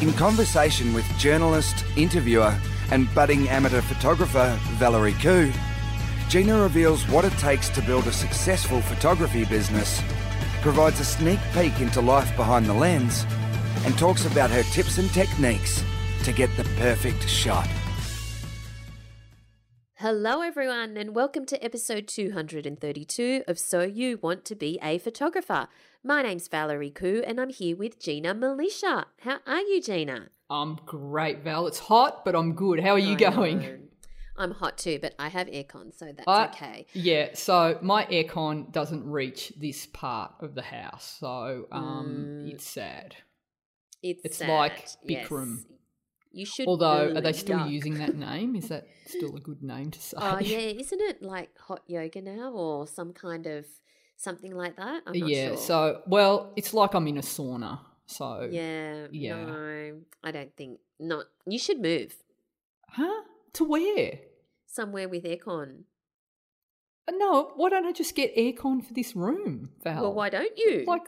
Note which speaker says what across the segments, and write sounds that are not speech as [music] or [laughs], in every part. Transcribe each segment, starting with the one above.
Speaker 1: In conversation with journalist, interviewer, and budding amateur photographer Valerie Khoo, Gina reveals what it takes to build a successful photography business, provides a sneak peek into life behind the lens, and talks about her tips and techniques to get the perfect shot.
Speaker 2: Hello, everyone, and welcome to episode 232 of So You Want to Be a Photographer. My name's Valerie Khoo, and I'm here with Gina Milicia. How are you, Gina?
Speaker 3: I'm great, Val. It's hot, but I'm good. How are you
Speaker 2: I
Speaker 3: going?
Speaker 2: know. I'm hot too, but I have aircon, so that's
Speaker 3: I-
Speaker 2: okay.
Speaker 3: Yeah, so my aircon doesn't reach this part of the house, so um,
Speaker 2: Mm.
Speaker 3: it's sad.
Speaker 2: It's,
Speaker 3: It's
Speaker 2: sad,
Speaker 3: like
Speaker 2: yes.
Speaker 3: Bikram.
Speaker 2: You should.
Speaker 3: Although, are they still
Speaker 2: yuck.
Speaker 3: using that [laughs] name? Is that still a good name to say?
Speaker 2: Oh yeah, isn't it like hot yoga now, or some kind of something like that? I'm not
Speaker 3: yeah.
Speaker 2: sure.
Speaker 3: So, well, it's like I'm in a sauna. So,
Speaker 2: yeah,
Speaker 3: yeah.
Speaker 2: No, I don't think not. You should move
Speaker 3: huh? To where?
Speaker 2: somewhere with aircon.
Speaker 3: Uh, No, why don't I just get aircon for this room, Val?
Speaker 2: Well, why don't you?
Speaker 3: Like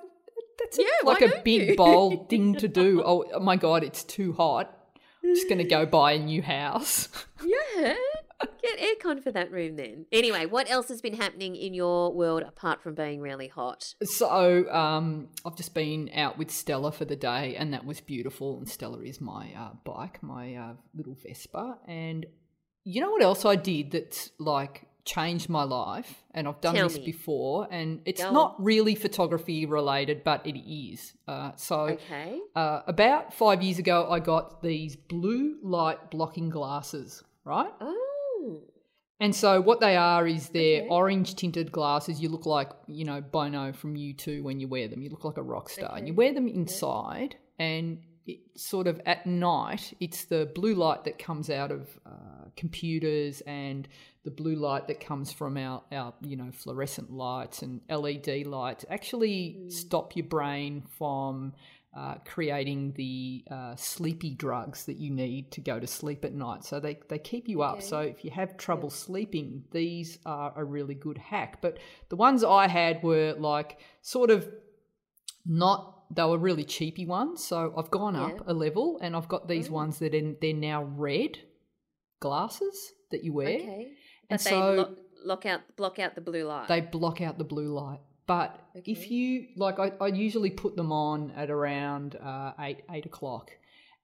Speaker 3: that's a,
Speaker 2: Yeah,
Speaker 3: like a big
Speaker 2: you?
Speaker 3: bold thing to do. [laughs] Oh, oh my god, it's too hot. I'm just gonna go [laughs] buy a new house.
Speaker 2: yeah, [laughs] get aircon for that room then. Anyway, what else has been happening in your world apart from being really hot?
Speaker 3: So um, I've just been out with Stella for the day, and that was beautiful. And Stella is my uh, bike, my uh, little Vespa. And you know what else I did that's like changed my life? And I've done
Speaker 2: Tell
Speaker 3: this
Speaker 2: me.
Speaker 3: before, and it's
Speaker 2: Go on.
Speaker 3: not really photography related, but it is. Uh, so
Speaker 2: Okay.
Speaker 3: uh, about five years ago, I got these blue light blocking glasses, right?
Speaker 2: Oh,
Speaker 3: And so what they are is they're
Speaker 2: Okay.
Speaker 3: orange tinted glasses. You look like, you know, Bono from U2 when you wear them. You look like a rock star. And you wear them inside and it sort of at night, it's the blue light that comes out of uh, computers and the blue light that comes from our, our, you know, fluorescent lights and LED lights actually stop your brain from uh, creating the uh, sleepy drugs that you need to go to sleep at night. So they, they keep you up.
Speaker 2: Okay.
Speaker 3: So if you have trouble sleeping, these are a really good hack. But the ones I had were like sort of not, they were really cheapy ones. So I've gone
Speaker 2: Yeah.
Speaker 3: up a level and I've got these
Speaker 2: Oh.
Speaker 3: ones that are, they're now red glasses that you wear.
Speaker 2: okay. But
Speaker 3: And
Speaker 2: they
Speaker 3: so-
Speaker 2: lock, lock out, block out the blue light.
Speaker 3: They block out the blue light. But if you like, I, I usually put them on at around uh, eight eight o'clock,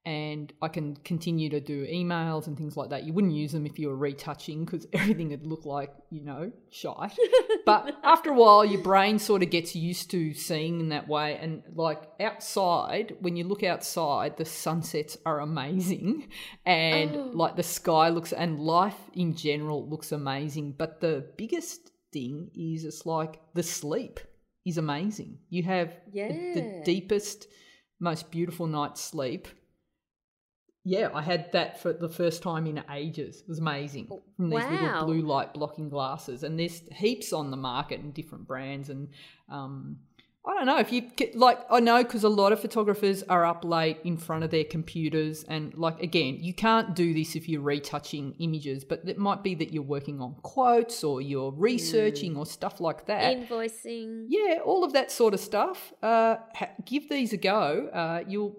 Speaker 3: and I can continue to do emails and things like that. You wouldn't use them if you were retouching because [laughs] everything would look like you know shite. but [laughs] after a while, your brain sort of gets used to seeing in that way. And like outside, when you look outside, the sunsets are amazing, and
Speaker 2: Oh.
Speaker 3: like the sky looks and life in general looks amazing. But the biggest thing is it's like the sleep is amazing. You have the- the deepest, most beautiful night's sleep. Yeah, I had that for the first time in ages. It was amazing. From these
Speaker 2: Wow.
Speaker 3: little blue light blocking glasses. And there's heaps on the market and different brands. And um, I don't know if you like, I know because a lot of photographers are up late in front of their computers. And, like, again, you can't do this if you're retouching images, but it might be that you're working on quotes or you're researching or stuff like that.
Speaker 2: Invoicing.
Speaker 3: Yeah, all of that sort of stuff. Uh, ha- give these a go. Uh, you'll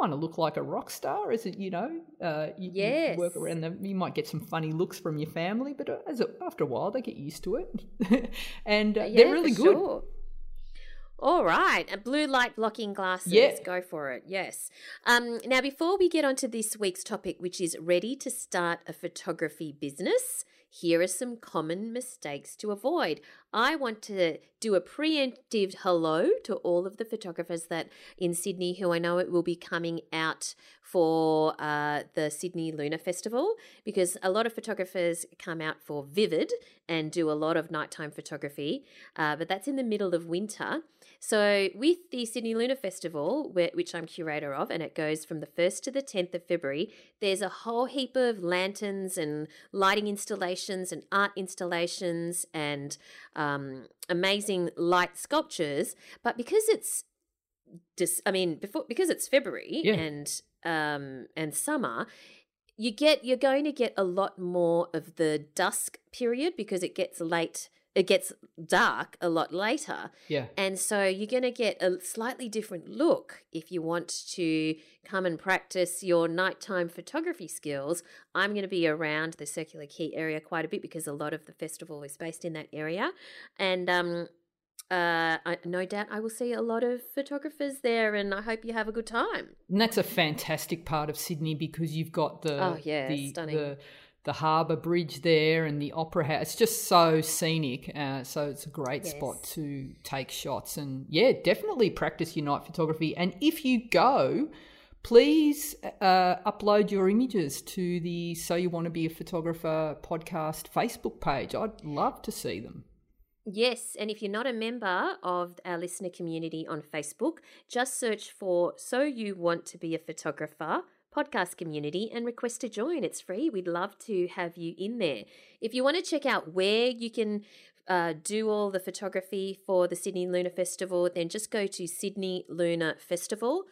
Speaker 3: kind of look like a rock star, as it you know. Uh, you, you
Speaker 2: Yes.
Speaker 3: work around them. You might get some funny looks from your family, but uh, as a, after a while, they get used to it, [laughs] and uh,
Speaker 2: Yeah,
Speaker 3: they're really
Speaker 2: for
Speaker 3: good.
Speaker 2: sure. All right, a blue light blocking glasses.
Speaker 3: Yeah.
Speaker 2: Go for it. Yes. Um, now, before we get on to this week's topic, which is ready to start a photography business, here are some common mistakes to avoid. I want to do a preemptive hello to all of the photographers that in Sydney who I know it will be coming out for uh, the Sydney Lunar Festival because a lot of photographers come out for Vivid and do a lot of nighttime photography, uh, but that's in the middle of winter. So, with the Sydney Lunar Festival, which I'm curator of, and it goes from the 1st to the 10th of February, there's a whole heap of lanterns and lighting installations and art installations and um, amazing light sculptures. But because it's dis- I mean, before because it's February
Speaker 3: Yeah.
Speaker 2: and um and summer, you get you're going to get a lot more of the dusk period because it gets late. It gets dark a lot later.
Speaker 3: Yeah.
Speaker 2: And so you're going to get a slightly different look if you want to come and practice your nighttime photography skills. I'm going to be around the Circular Quay area quite a bit because a lot of the festival is based in that area. And um, uh, I, no doubt I will see a lot of photographers there, and I hope you have a good time.
Speaker 3: And that's a fantastic part of Sydney because you've got the
Speaker 2: Oh, yeah,
Speaker 3: the,
Speaker 2: stunning.
Speaker 3: the the harbour bridge there and the opera house. It's just so scenic. Uh, so it's a great spot to take shots. And yeah, definitely practice your night photography. And if you go, please uh, upload your images to the So You Want to Be a Photographer podcast Facebook page. I'd love to see them.
Speaker 2: Yes, and if you're not a member of our listener community on Facebook, just search for So You Want to Be a Photographer podcast community and request to join. It's free. We'd love to have you in there. If you want to check out where you can uh, do all the photography for the Sydney Lunar Festival, then just go to Sydney Lunar Festival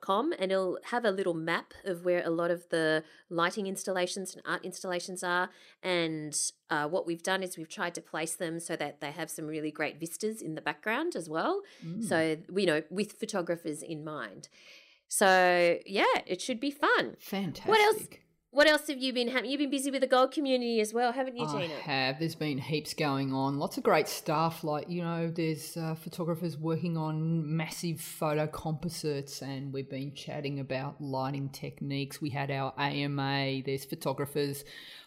Speaker 2: com and it'll have a little map of where a lot of the lighting installations and art installations are and uh, what we've done is we've tried to place them so that they have some really great vistas in the background as well so you know with photographers in mind so yeah it should be fun
Speaker 3: Fantastic.
Speaker 2: what else what else have you been having you've been busy with the gold community as well haven't you
Speaker 3: Tina?
Speaker 2: I
Speaker 3: have. There's been heaps going on. Lots of great stuff. Like, you know, there's uh, photographers working on massive photo composites, and we've been chatting about lighting techniques. We had our AMA. There's photographers.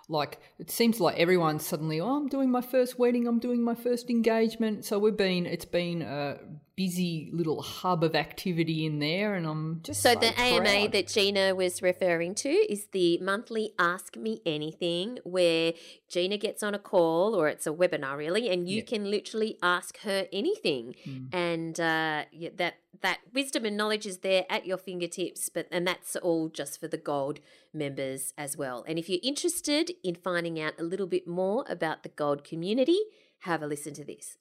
Speaker 3: Like, it seems like everyone's suddenly, oh, I'm doing my first wedding, I'm doing my first engagement. So we've been, it's been a busy little hub of activity in there, and I'm just
Speaker 2: So
Speaker 3: so
Speaker 2: the AMA that Gina was referring to is the monthly Ask Me Anything, where Gina gets on a call or it's a webinar really, and you
Speaker 3: Yeah.
Speaker 2: can literally ask her anything,
Speaker 3: Mm.
Speaker 2: and uh, yeah, that that wisdom and knowledge is there at your fingertips. But and that's all just for the gold members as well. And if you're interested in finding out a little bit more about the gold community, have a listen to this.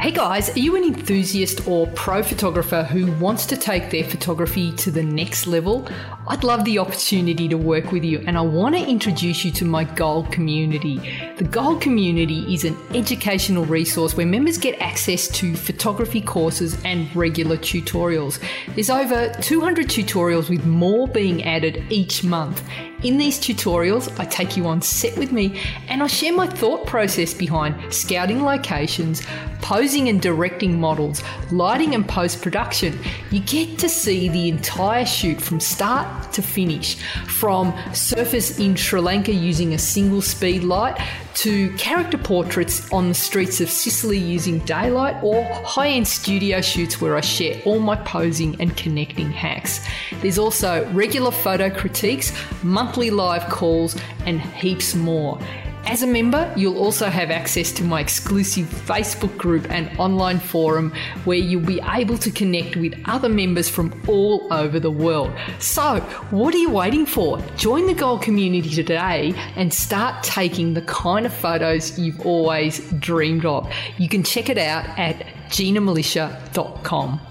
Speaker 3: Hey guys, are you an enthusiast or pro photographer who wants to take their photography to the next level? I'd love the opportunity to work with you and I want to introduce you to my Gold community. The Gold community is an educational resource where members get access to photography courses and regular tutorials. There's over 200 tutorials with more being added each month. In these tutorials, I take you on set with me and I share my thought process behind scouting locations, posing and directing models, lighting and post production. You get to see the entire shoot from start to finish, from surface in Sri Lanka using a single speed light to character portraits on the streets of Sicily using daylight or high end studio shoots where I share all my posing and connecting hacks. There's also regular photo critiques, monthly live calls, and heaps more. As a member, you'll also have access to my exclusive Facebook group and online forum where you'll be able to connect with other members from all over the world. So, what are you waiting for? Join the Gold community today and start taking the kind of photos you've always dreamed of. You can check it out at
Speaker 2: ginamilicia.com.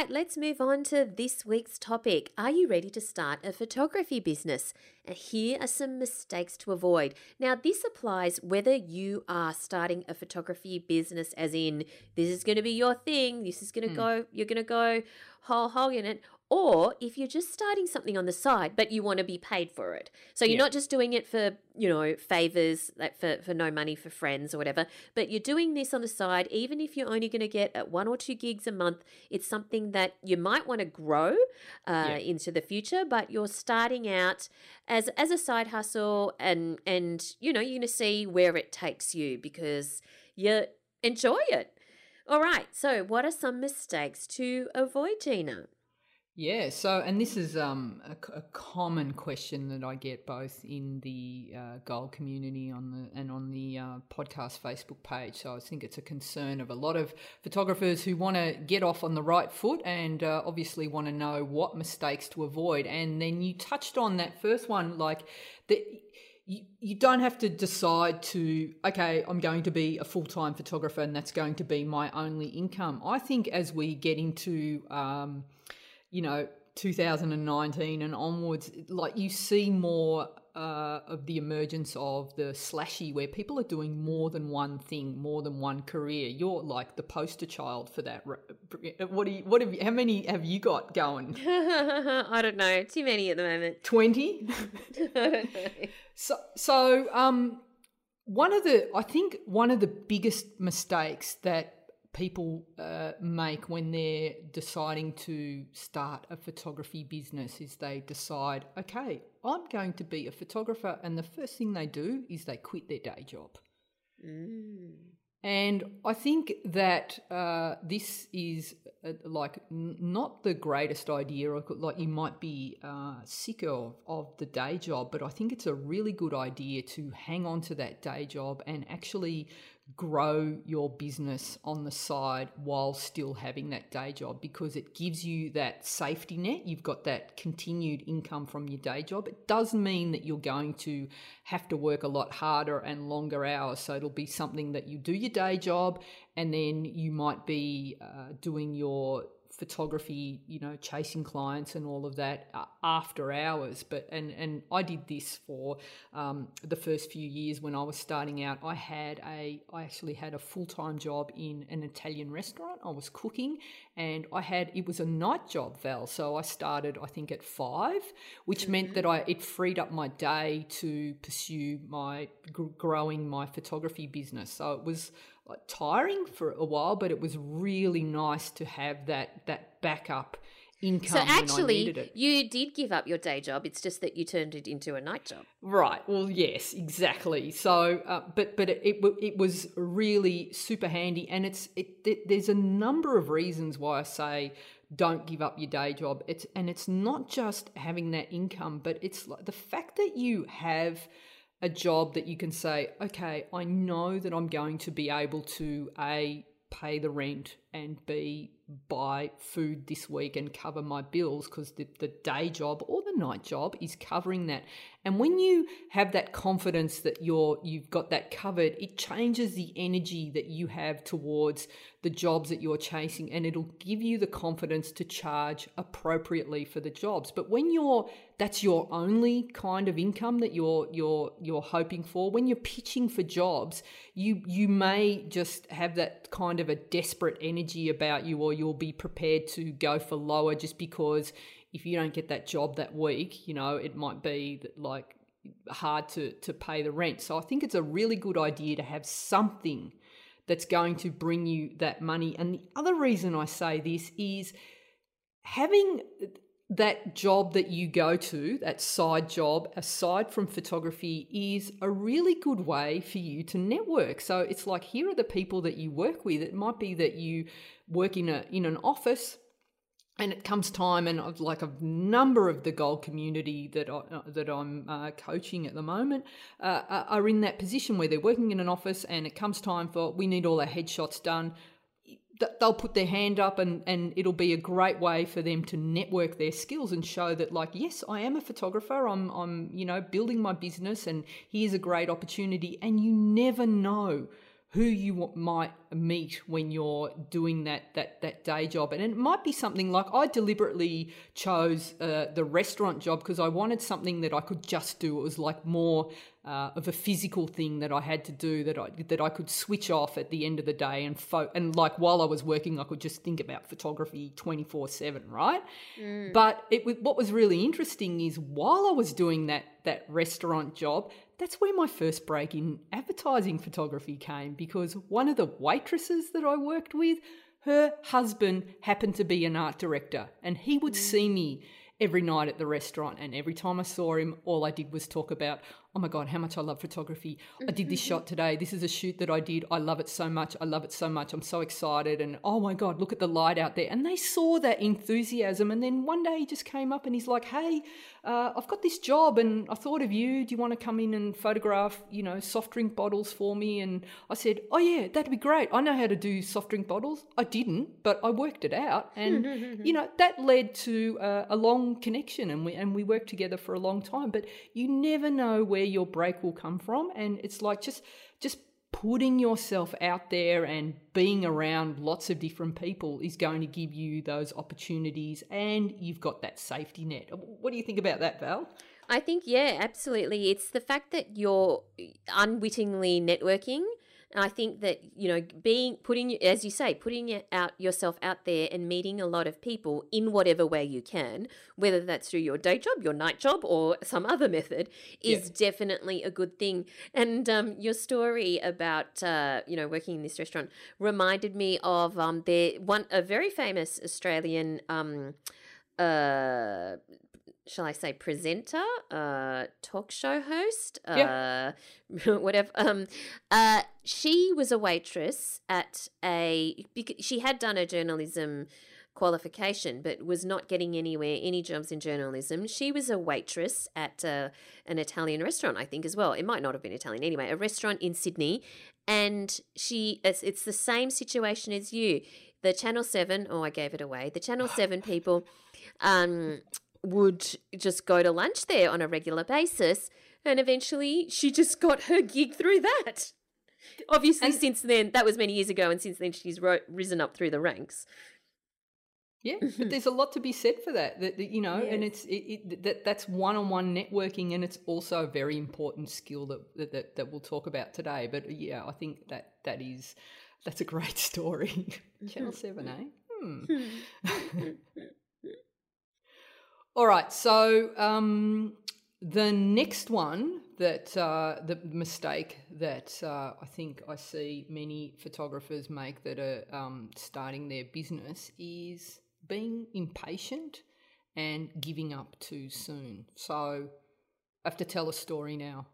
Speaker 2: right, let's move on to this week's topic. Are you ready to start a photography business? And here are some mistakes to avoid. Now, this applies whether you are starting a photography business, as in this is going to be your thing, this is going to hmm. go, you're going to go whole hog in it, or if you're just starting something on the side, but you want to be paid for it. So you're
Speaker 3: Yeah.
Speaker 2: not just doing it for, you know, favors, like for, for no money for friends or whatever, but you're doing this on the side, even if you're only going to get at one or two gigs a month, it's something that you might want to grow uh,
Speaker 3: Yeah.
Speaker 2: into the future, but you're starting out as as a side hustle and and you know, you're going to see where it takes you because you enjoy it. All right. So, what are some mistakes to avoid, Gina?
Speaker 3: Yeah, so and this is um, a, a, common question that I get both in the uh, gold community on the and on the uh, podcast Facebook page. So I think it's a concern of a lot of photographers who want to get off on the right foot and uh, obviously want to know what mistakes to avoid. And then you touched on that first one, like the you, you don't have to decide to okay i'm going to be a full-time photographer and that's going to be my only income i think as we get into um, you know 2019 and onwards like you see more uh, of the emergence of the slashy where people are doing more than one thing more than one career. You're like the poster child for that what do you what have you, how many have you got going? [laughs]
Speaker 2: I don't know. Too many at the moment.
Speaker 3: 20 [laughs] so so um one of the i think one of the biggest mistakes that people uh, make when they're deciding to start a photography business is they decide, okay, I'm going to be a photographer, and the first thing they do is they quit their day job. Mm. And I think that uh, this is uh, like n- not the greatest idea. Like you might be uh, sick of, of the day job, but I think it's a really good idea to hang on to that day job and actually grow your business on the side while still having that day job because it gives you that safety net. You've got that continued income from your day job. It does mean that you're going to have to work a lot harder and longer hours. So it'll be something that you do your day job and then you might be uh, doing your photography, you know, chasing clients and all of that uh, after hours. But and and I did this for um, the first few years when I was starting out. I had a I actually had a full time job in an Italian restaurant. I was cooking, and I had it was a night job, Val. So I started I think at five, which mm-hmm. meant that I it freed up my day to pursue my growing my photography business. So it was tiring for a while, but it was really nice to have that that backup income. So actually,
Speaker 2: you did give up your day job. It's just that you turned it into a night job.
Speaker 3: Right. Well, yes, exactly. So, uh, but but it, it, it was really super handy, and it's it, it, There's a number of reasons why I say don't give up your day job. It's and it's not just having that income, but it's like the fact that you have a job that you can say, okay, I know that I'm going to be able to A, pay the rent and B, buy food this week and cover my bills because the, the day job or the night job is covering that. And when you have that confidence that you're you've got that covered, it changes the energy that you have towards the jobs that you're chasing and it'll give you the confidence to charge appropriately for the jobs. But when you're that's your only kind of income that you're you're you're hoping for, when you're pitching for jobs, you you may just have that kind of a desperate energy about you or you'll be prepared to go for lower just because if you don't get that job that week, you know, it might be like hard to to pay the rent. So I think it's a really good idea to have something that's going to bring you that money. And the other reason I say this is having that job that you go to, that side job, aside from photography, is a really good way for you to network. So it's like here are the people that you work with. It might be that you work in a in an office and it comes time and I've like a number of the gold community that I, uh, that I'm uh, coaching at the moment uh, are in that position where they're working in an office and it comes time for we need all our headshots done they'll put their hand up and, and it'll be a great way for them to network their skills and show that like yes i am a photographer i'm, I'm you know building my business and here's a great opportunity. And you never know who you might meet when you're doing that that that day job. And it might be something like I deliberately chose uh, the restaurant job because I wanted something that I could just do. It was like more uh, of a physical thing that I had to do that I that I could switch off at the end of the day and fo- and like while I was working I could just think about photography 24/7 right mm. but it what was really interesting is while I was doing that that restaurant job that's where my first break in advertising photography came because one of the waitresses that I worked with, her husband happened to be an art director and he would mm. see me every night at the restaurant and every time I saw him all I did was talk about oh my God, how much I love photography. I did this shot today. This is a shoot that I did. I love it so much. I love it so much. I'm so excited. And oh my God, look at the light out there. And they saw that enthusiasm. And then one day he just came up and he's like, hey, uh, I've got this job and I thought of you. Do you want to come in and photograph, you know, soft drink bottles for me? And I said, oh yeah, that'd be great. I know how to do soft drink bottles. I didn't, but I worked it out. And, you know, that led to uh, a long connection and we, and we worked together for a long time. But you never know where your break will come from. And it's like just, just putting yourself out there and being around lots of different people is going to give you those opportunities and you've got that safety net. What do you think about that, Val?
Speaker 2: I think, yeah, absolutely. It's the fact that you're unwittingly networking and I think that, you know, being, putting, as you say, putting out yourself out there and meeting a lot of people in whatever way you can, whether that's through your day job, your night job, or some other method, is yeah. definitely a good thing. And um, your story about, uh, you know, working in this restaurant reminded me of um, the one, a very famous Australian um, uh, shall I say, presenter, uh, talk show host, yeah. uh, [laughs] whatever. Um, uh, she was a waitress at a. She had done a journalism qualification, but was not getting anywhere, any jobs in journalism. She was a waitress at uh, an Italian restaurant, I think, as well. It might not have been Italian anyway, a restaurant in Sydney. And she, it's, it's the same situation as you. The Channel 7, oh, I gave it away. The Channel 7 people um, would just go to lunch there on a regular basis. And eventually she just got her gig through that. Obviously, and, since then, that was many years ago, and since then she's ro- risen up through the ranks.
Speaker 3: Yeah, [laughs] but there's a lot to be said for that. That, that you know, yes. and it's it, it, that that's one-on-one networking, and it's also a very important skill that, that that we'll talk about today. But yeah, I think that that is that's a great [laughs] story. [laughs] Channel Seven, eh? Hmm. All right, so um, the next one that uh, the mistake that uh, I think I see many photographers make that are um, starting their business is being impatient and giving up too soon. So I have to tell a story now.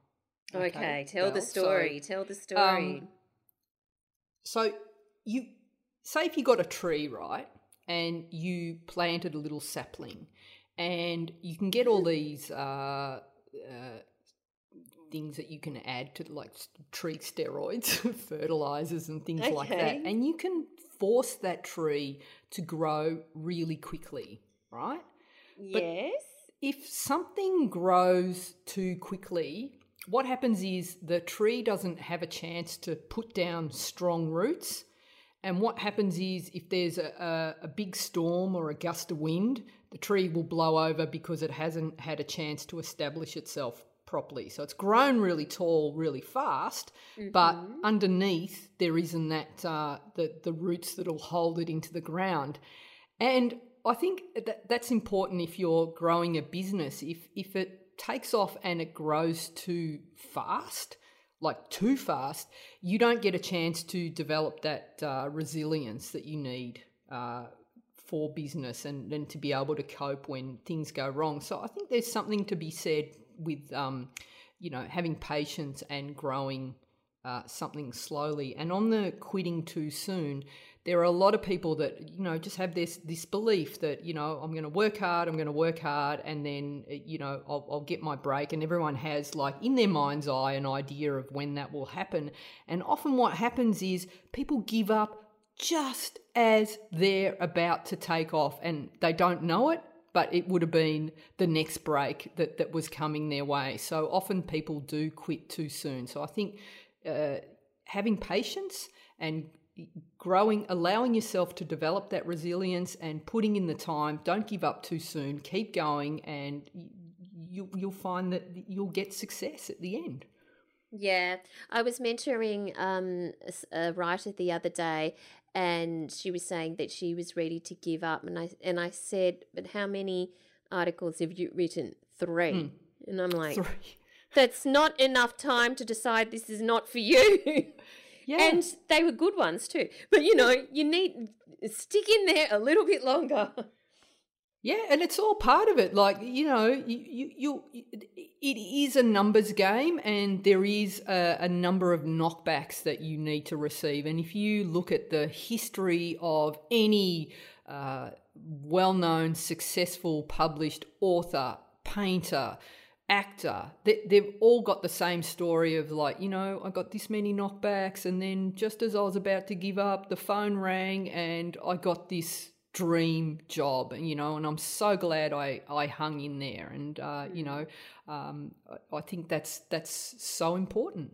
Speaker 2: Okay, okay tell well, the story. So, tell the story. Um,
Speaker 3: so you say if you got a tree right and you planted a little sapling and you can get all these uh, uh, things that you can add to like tree steroids, [laughs] fertilizers, and things okay. like that, and you can force that tree to grow really quickly, right?
Speaker 2: Yes. But
Speaker 3: if something grows too quickly, what happens is the tree doesn't have a chance to put down strong roots. And what happens is if there's a, a, a big storm or a gust of wind, the tree will blow over because it hasn't had a chance to establish itself properly. So it's grown really tall, really fast, mm-hmm. but underneath there isn't that uh, the the roots that'll hold it into the ground. And I think that that's important if you're growing a business. If if it takes off and it grows too fast, like too fast, you don't get a chance to develop that uh, resilience that you need. Uh, for business and, and to be able to cope when things go wrong. So I think there's something to be said with, um, you know, having patience and growing uh, something slowly. And on the quitting too soon, there are a lot of people that you know just have this this belief that you know I'm going to work hard, I'm going to work hard, and then you know I'll, I'll get my break. And everyone has like in their mind's eye an idea of when that will happen. And often what happens is people give up just as they're about to take off and they don't know it, but it would have been the next break that, that was coming their way. So often people do quit too soon. So I think uh, having patience and growing, allowing yourself to develop that resilience and putting in the time, don't give up too soon, keep going, and you, you'll find that you'll get success at the end.
Speaker 2: Yeah, I was mentoring um, a writer the other day, and she was saying that she was ready to give up and I and I said, "But how many articles have you written? 3." Mm. And I'm like, Three. [laughs] "That's not enough time to decide this is not for you." [laughs] Yeah. And they were good ones too. But you know, you need stick in there a little bit longer.
Speaker 3: Yeah, and it's all part of it. Like you know, you you, you it is a numbers game and there is a, a, number of knockbacks that you need to receive. And if you look at the history of any uh, well known, successful, published author, painter, actor, they, they've all got the same story of like, you know, I got this many knockbacks, and then just as I was about to give up, the phone rang and I got this dream job you know and i'm so glad i i hung in there and uh, you know um, I, I think that's that's so important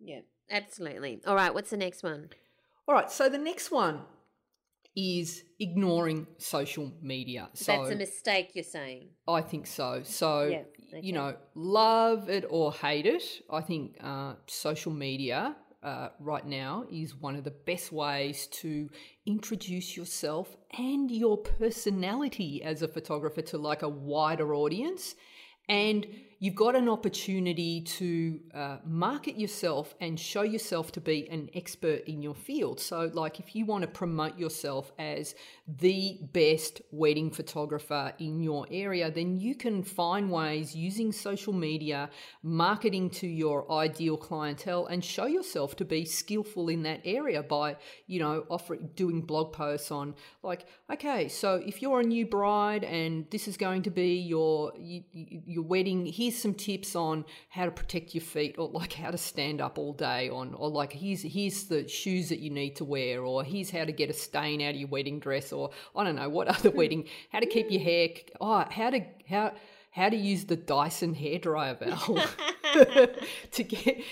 Speaker 2: yeah absolutely all right what's the next one
Speaker 3: all right so the next one is ignoring social media. So
Speaker 2: That's a mistake, you're saying.
Speaker 3: I think so. So, yeah, okay. you know, love it or hate it, I think uh, social media uh, right now is one of the best ways to introduce yourself and your personality as a photographer to like a wider audience. And you've got an opportunity to uh, market yourself and show yourself to be an expert in your field. So, like, if you want to promote yourself as the best wedding photographer in your area, then you can find ways using social media, marketing to your ideal clientele, and show yourself to be skillful in that area by, you know, offering doing blog posts on like, okay, so if you're a new bride and this is going to be your your wedding, here's some tips on how to protect your feet or like how to stand up all day on or like here's here's the shoes that you need to wear or here's how to get a stain out of your wedding dress or I don't know what [laughs] other wedding how to keep your hair oh how to how how to use the Dyson hairdryer Val [laughs] to get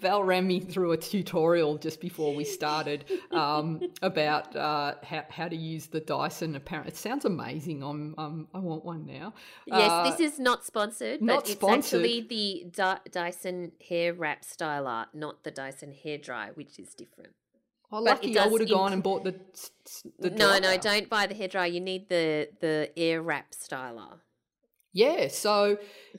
Speaker 3: Val ran me through a tutorial just before we started um, about uh, how, how to use the Dyson. Apparently, it sounds amazing. I'm um, I want one now.
Speaker 2: Yes, uh, this is not sponsored, but not it's sponsored. actually the D- Dyson hair wrap styler, not the Dyson hairdryer, which is different.
Speaker 3: Oh, lucky I would have gone and bought the. the
Speaker 2: no, no, don't buy the hairdryer. You need the the air wrap styler.
Speaker 3: Yeah, so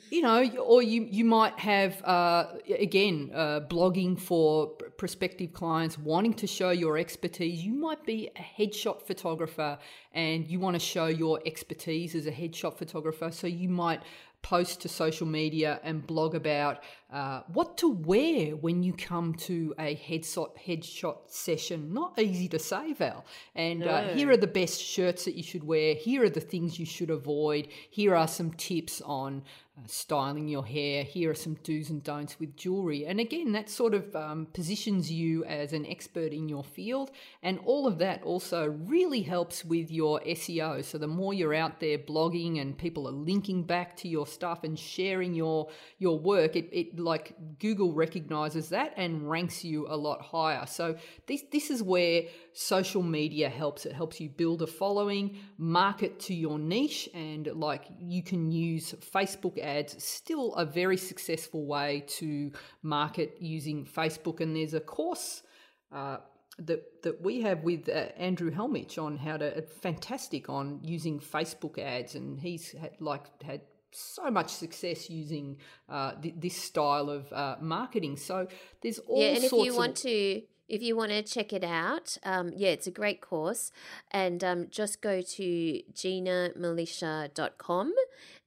Speaker 3: you know, or you you might have uh, again uh, blogging for prospective clients wanting to show your expertise. You might be a headshot photographer and you want to show your expertise as a headshot photographer. So you might post to social media and blog about uh, what to wear when you come to a headshot headshot session. Not easy to say, Val. And no. uh, here are the best shirts that you should wear. Here are the things you should avoid. Here are some tips on styling your hair. Here are some do's and don'ts with jewelry. And again, that sort of um, positions you as an expert in your field. And all of that also really helps with your SEO. So the more you're out there blogging and people are linking back to your stuff and sharing your your work, it, it like Google recognizes that and ranks you a lot higher. So this this is where social media helps. It helps you build a following, market to your niche, and like you can use Facebook ads, still a very successful way to market using Facebook. And there's a course. Uh, that that we have with uh, Andrew Helmich on how to uh, fantastic on using Facebook ads, and he's had like had so much success using uh, th- this style of uh, marketing. So there's all
Speaker 2: yeah, and
Speaker 3: if
Speaker 2: you want to if you want to check it out, um, yeah, it's a great course. And um, just go to ginamilicia.com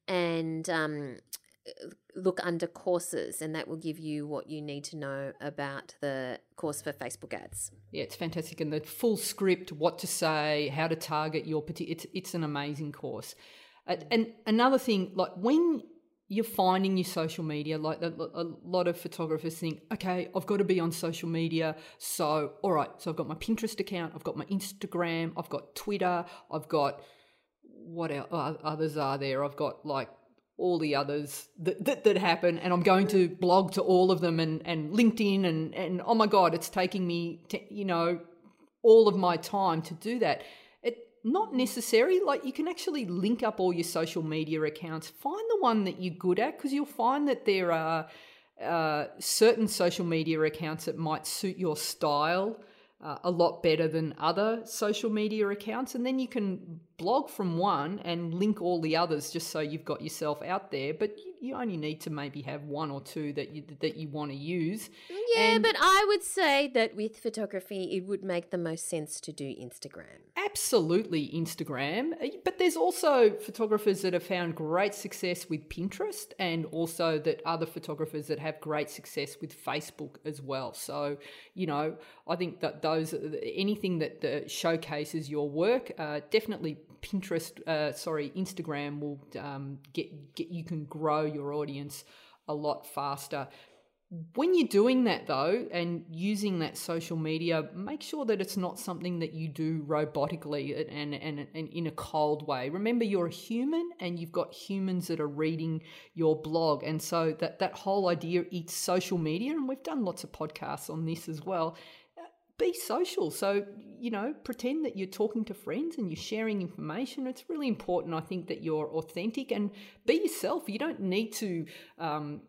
Speaker 2: and um, look under courses, and that will give you what you need to know about the course for Facebook ads.
Speaker 3: Yeah, it's fantastic. And the full script, what to say, how to target your particular, it's, it's an amazing course. and another thing, like when you're finding your social media like a, lot of photographers think okay i've got to be on social media so all right so i've got my pinterest account i've got my instagram i've got twitter i've got what else, others are there i've got like all the others that, that, that happen and i'm going to blog to all of them and, and linkedin and, and oh my god it's taking me to, you know all of my time to do that not necessary. Like you can actually link up all your social media accounts. Find the one that you're good at because you'll find that there are uh, certain social media accounts that might suit your style uh, a lot better than other social media accounts. And then you can blog from one and link all the others just so you've got yourself out there but you, you only need to maybe have one or two that you that you want to use
Speaker 2: Yeah,
Speaker 3: And-
Speaker 2: but I would say that with photography, it would make the most sense to do Instagram.
Speaker 3: Absolutely, Instagram. Uh, But there's also photographers that have found great success with Pinterest, and also that other photographers that have great success with Facebook as well. So, you know, I think that those anything that uh, showcases your work, uh, definitely Pinterest, uh, sorry, Instagram will um, get get you can grow your audience a lot faster. When you're doing that though and using that social media make sure that it's not something that you do robotically and, and, and in a cold way. Remember you're a human and you've got humans that are reading your blog. And so that that whole idea it's social media and we've done lots of podcasts on this as well be social. So, you know, pretend that you're talking to friends and you're sharing information. It's really important, I think, that you're authentic and be yourself. You don't need to, um,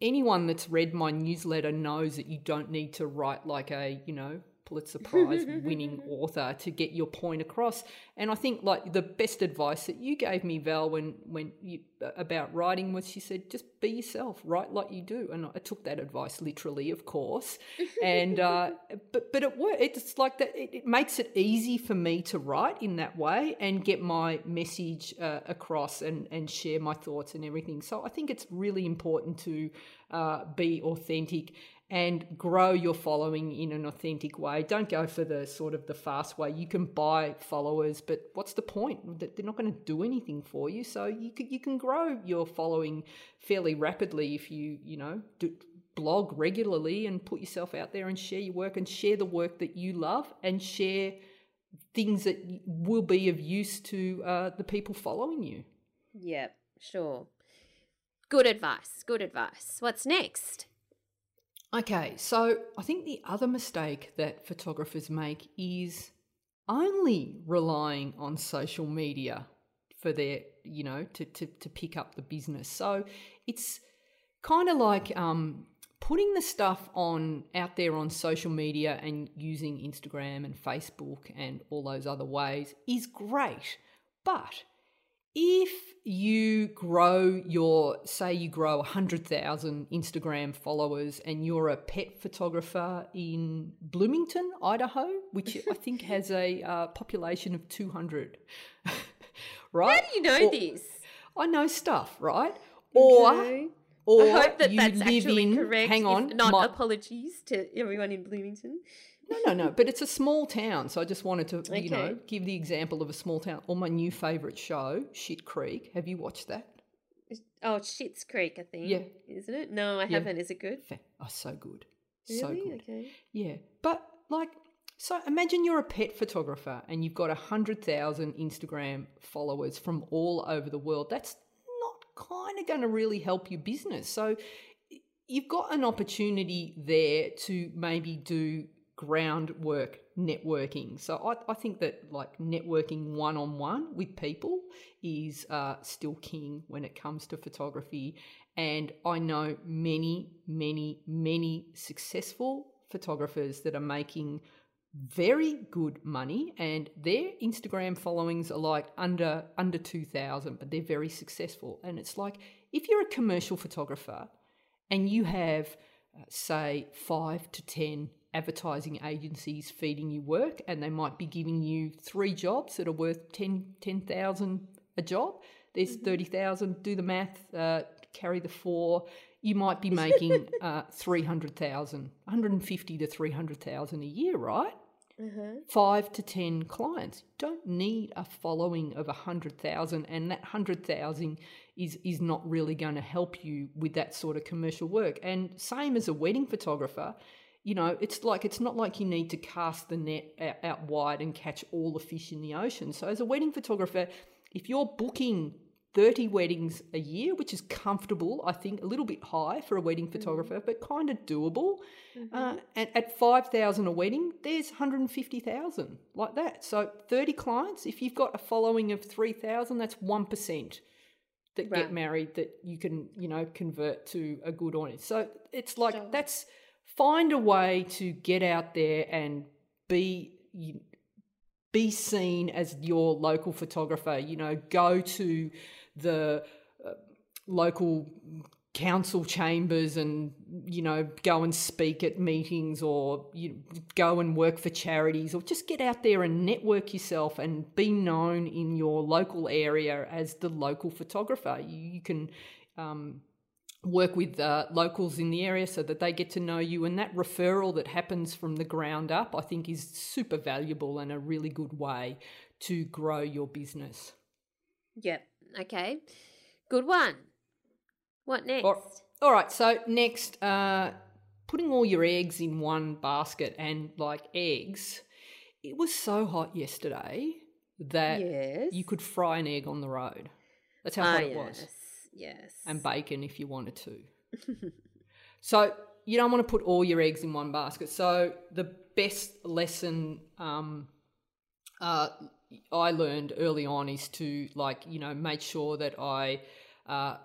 Speaker 3: anyone that's read my newsletter knows that you don't need to write like a, you know, Pulitzer Prize [laughs] winning author to get your point across. And I think like the best advice that you gave me, Val, when when you about writing was she said just be yourself, write like you do. And I took that advice literally, of course. [laughs] And uh, but but it worked. It's like that. It, it makes it easy for me to write in that way and get my message uh, across and and share my thoughts and everything. So I think it's really important to uh, be authentic and grow your following in an authentic way. Don't go for the sort of the fast way. You can buy followers, but what's the point? They're not going to do anything for you. So you can, you can grow your following fairly rapidly if you you know do, blog regularly and put yourself out there and share your work and share the work that you love and share things that will be of use to uh, the people following you.
Speaker 2: Yep, sure. Good advice. Good advice. What's next?
Speaker 3: Okay, so I think the other mistake that photographers make is only relying on social media for their, you know, to, to, to pick up the business. So it's kind of like um, putting the stuff on out there on social media and using Instagram and Facebook and all those other ways is great. But if you grow your say you grow 100,000 Instagram followers and you're a pet photographer in Bloomington, Idaho, which I [laughs] think has a uh, population of 200. [laughs] right?
Speaker 2: How do you know
Speaker 3: Or-
Speaker 2: this?
Speaker 3: I know stuff, right? Or
Speaker 2: Okay.
Speaker 3: or
Speaker 2: I hope that that's actually
Speaker 3: in
Speaker 2: correct.
Speaker 3: hang on,
Speaker 2: If not,
Speaker 3: my-
Speaker 2: apologies to everyone in Bloomington.
Speaker 3: No, no, no. But it's a small town, so I just wanted to, you know, give the example of a small town. Or my new favourite show, Shit Creek. Have you watched that?
Speaker 2: Oh, Schitt's Creek, I think.
Speaker 3: Yeah.
Speaker 2: Isn't it? No, I haven't. Is it good?
Speaker 3: Oh, so good,
Speaker 2: Really?
Speaker 3: so good.
Speaker 2: Okay.
Speaker 3: Yeah, but like, so imagine you're a pet photographer and you've got a hundred thousand Instagram followers from all over the world. That's not kind of going to really help your business. So you've got an opportunity there to maybe do groundwork networking. So I, I think that like networking one on one with people is uh, still king when it comes to photography. And I know many, many, many successful photographers that are making very good money and their Instagram followings are like under under 2000 but they're very successful and it's like if you're a commercial photographer and you have uh, say 5 to 10 advertising agencies feeding you work and they might be giving you three jobs that are worth 10 10,000 a job there's 30,000 do the math uh, carry the 4 you might be [laughs] making uh, 300,000 150 to 300,000 a year right
Speaker 2: Uh-huh.
Speaker 3: five to ten clients. You don't need a following of a hundred thousand, and that hundred thousand is is not really going to help you with that sort of commercial work. And same as a wedding photographer, you know, it's like it's not like you need to cast the net out, wide and catch all the fish in the ocean. So as a wedding photographer, if you're booking 30 weddings a year, which is comfortable, I think a little bit high for a wedding photographer, but kind of doable. Uh, and at 5,000 a wedding, there's 150,000 like that. So 30 clients, if you've got a following of 3,000, that's 1% that
Speaker 2: Right.
Speaker 3: get married that you can, you know, convert to a good audience. So it's like
Speaker 2: Sure.
Speaker 3: that's find a way to get out there and be be seen as your local photographer. You know, go to the uh, local council chambers and you know go and speak at meetings or you go and work for charities or just get out there and network yourself and be known in your local area as the local photographer you, you can um, work with uh, locals in the area so that they get to know you and that referral that happens from the ground up i think is super valuable and a really good way to grow your business
Speaker 2: yep okay good one what next?
Speaker 3: All, right. So next, uh, putting all your eggs in one basket and like eggs. It was so hot yesterday that
Speaker 2: yes.
Speaker 3: you could fry an egg on the road. That's how hot
Speaker 2: ah,
Speaker 3: it
Speaker 2: yes.
Speaker 3: was.
Speaker 2: Yes.
Speaker 3: And bacon if you wanted to. [laughs] so you don't want to put all your eggs in one basket. So the best lesson um, uh, I learned early on is to like you know make sure that I uh,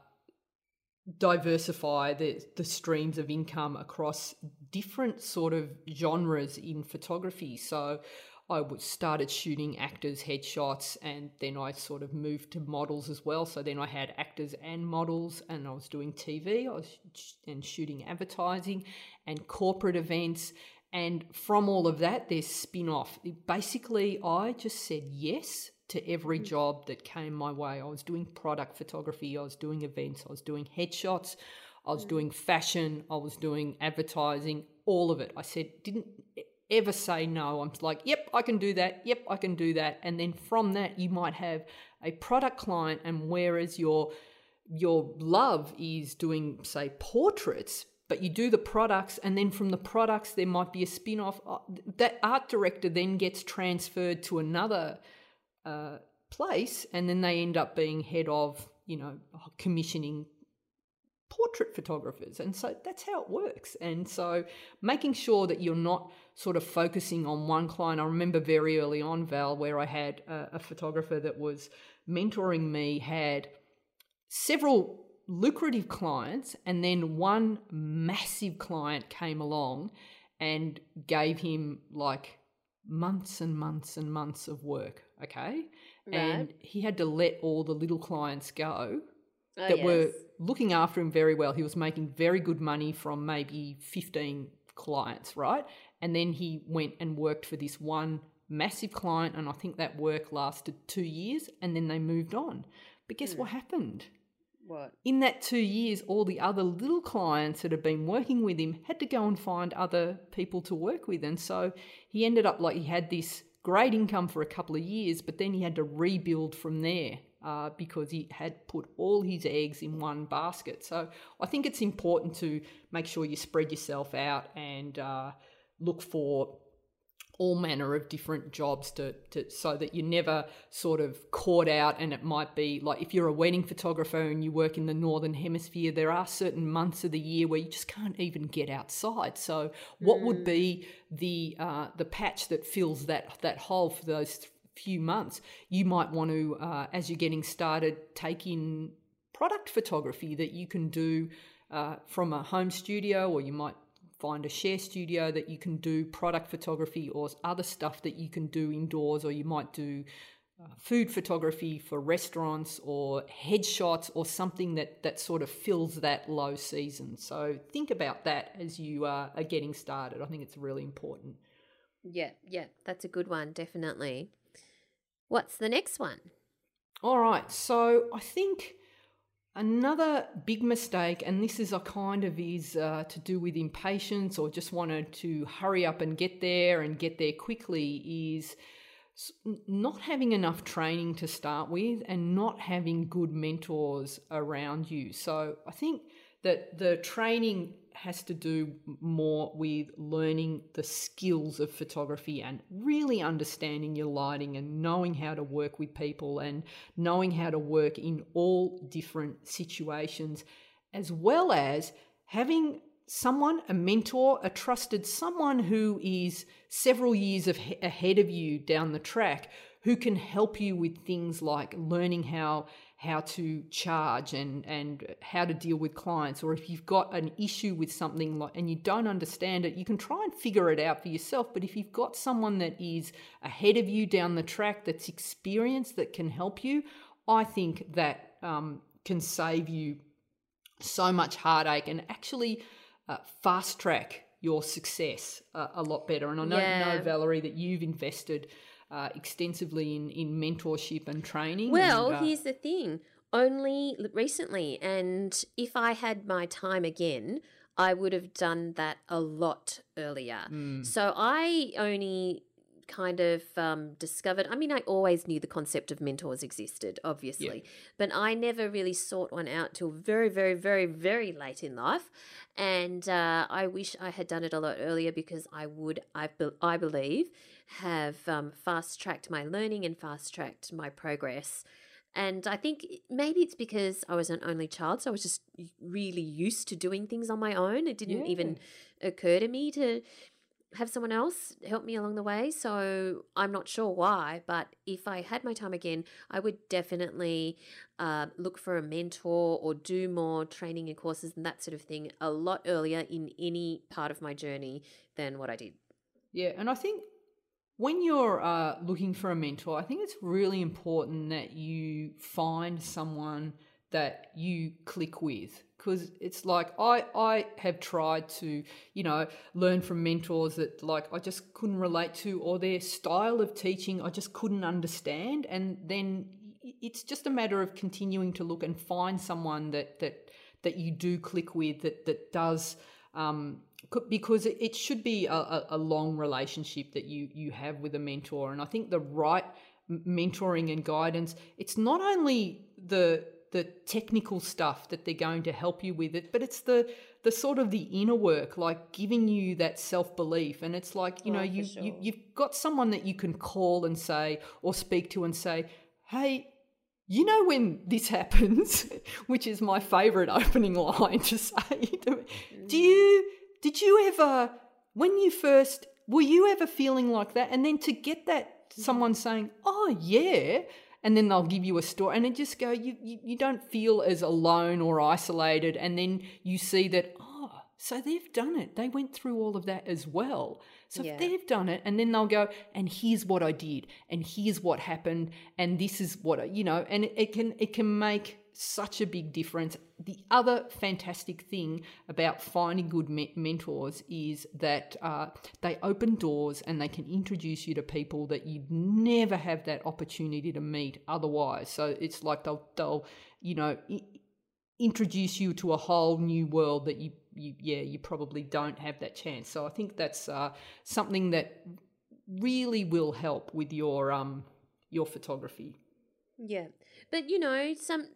Speaker 3: diversify the, the streams of income across different sort of genres in photography. So I started shooting actors' headshots and then I sort of moved to models as well. So then I had actors and models and I was doing TV I was sh- and shooting advertising and corporate events. And from all of that, there's spin off. Basically, I just said yes to every mm. job that came my way. I was doing product photography, I was doing events, I was doing headshots, I was mm. doing fashion, I was doing advertising, all of it. I said, didn't ever say no. I'm like, yep, I can do that. Yep, I can do that. And then from that, you might have a product client, and whereas your your love is doing, say, portraits, but you do the products, and then from the products, there might be a spin off. Uh, that art director then gets transferred to another uh, place, and then they end up being head of, you know, commissioning portrait photographers. And so that's how it works. And so making sure that you're not sort of focusing on one client. I remember very early on, Val, where I had a, a photographer that was mentoring me, had several lucrative clients, and then one massive client came along and gave him like months and months and months of work okay? Right. And he had to let all the little clients go oh, that yes. were looking after him very well. He was making very good money from maybe 15 clients, right? And then he went and worked for this one massive client, and I think that work lasted two years, and then they moved on. But guess hmm. what happened?
Speaker 2: What?
Speaker 3: In that two years, all the other little clients that had been working with him had to go and find other people to work with. And so he ended up like he had this great income for a couple of years, but then he had to rebuild from there uh, because he had put all his eggs in one basket. So I think it's important to make sure you spread yourself out and uh, look for all manner of different jobs to, to so that you're never sort of caught out and it might be like if you're a wedding photographer and you work in the northern hemisphere there are certain months of the year where you just can't even get outside so what mm. would be the uh, the patch that fills that that hole for those few months you might want to uh, as you're getting started take in product photography that you can do uh, from a home studio or you might find a share studio that you can do product photography or other stuff that you can do indoors, or you might do uh, food photography for restaurants or headshots or something that, that sort of fills that low season. So think about that as you uh, are getting started. I think it's really important.
Speaker 2: Yeah, yeah, that's a good one, definitely. What's the next one?
Speaker 3: All right, so I think Another big mistake, and this is a kind of is uh, to do with impatience or just wanted to hurry up and get there and get there quickly, is not having enough training to start with and not having good mentors around you. So I think that the training has to do more with learning the skills of photography and really understanding your lighting and knowing how to work with people and knowing how to work in all different situations, as well as having someone, a mentor, a trusted someone who is several years of, ahead of you down the track who can help you with things like learning how how to charge and and how to deal with clients or if you've got an issue with something like and you don't understand it you can try and figure it out for yourself but if you've got someone that is ahead of you down the track that's experienced that can help you i think that um, can save you so much heartache and actually uh, fast track your success uh, a lot better and i know,
Speaker 2: Yeah.
Speaker 3: know valerie that you've invested uh, extensively in, in mentorship and training
Speaker 2: Well,
Speaker 3: and, uh,
Speaker 2: here's the thing. Only recently, and if I had my time again, I would have done that a lot earlier.
Speaker 3: mm,
Speaker 2: So I only kind of um, discovered. I mean, I always knew the concept of mentors existed, obviously, but I never really sought one out till very, very, very, very late in life. And uh, I wish I had done it a lot earlier because I would, I, be- I believe, have um, fast tracked my learning and fast tracked my progress. And I think maybe it's because I was an only child, so I was just really used to doing things on my own. It didn't even occur to me to have someone else help me along the way. So I'm not sure why, but if I had my time again, I would definitely uh, look for a mentor or do more training and courses and that sort of thing a lot earlier in any part of my journey than what I did.
Speaker 3: Yeah, and I think when you're uh, looking for a mentor, I think it's really important that you find someone that you click with. Because it's like I I have tried to you know learn from mentors that like I just couldn't relate to or their style of teaching I just couldn't understand. And then it's just a matter of continuing to look and find someone that that that you do click with that that does um, because it, should be a, a, long relationship that you you have with a mentor. And i think the right mentoring and guidance it's not only the the technical stuff that they're going to help you with it but it's the the sort of the inner work like giving you that self-belief. And it's like you know
Speaker 2: Oh, for
Speaker 3: you,
Speaker 2: sure.
Speaker 3: you you've got someone that you can call and say or speak to and say hey you know when this [laughs] happens, which is my favorite [laughs] opening line to say do mm. you did you ever when you first were you ever feeling like that? And then to get that someone saying oh yeah and then they'll give you a story and it just go you, you you don't feel as alone or isolated and then you see that oh so they've done it. They went through all of that as well. So
Speaker 2: Yeah.
Speaker 3: if they've done it and then they'll go and here's what i did and here's what happened and this is what I, you know and it, it can it can make such a big difference. The other fantastic thing about finding good me- mentors is that uh, they open doors and they can introduce you to people that you'd never have that opportunity to meet otherwise. So it's like they'll they'll you know i- introduce you to a whole new world that you, you yeah you probably don't have that chance. So i think that's uh, something that really will help with your um your photography.
Speaker 2: Yeah. But you know, some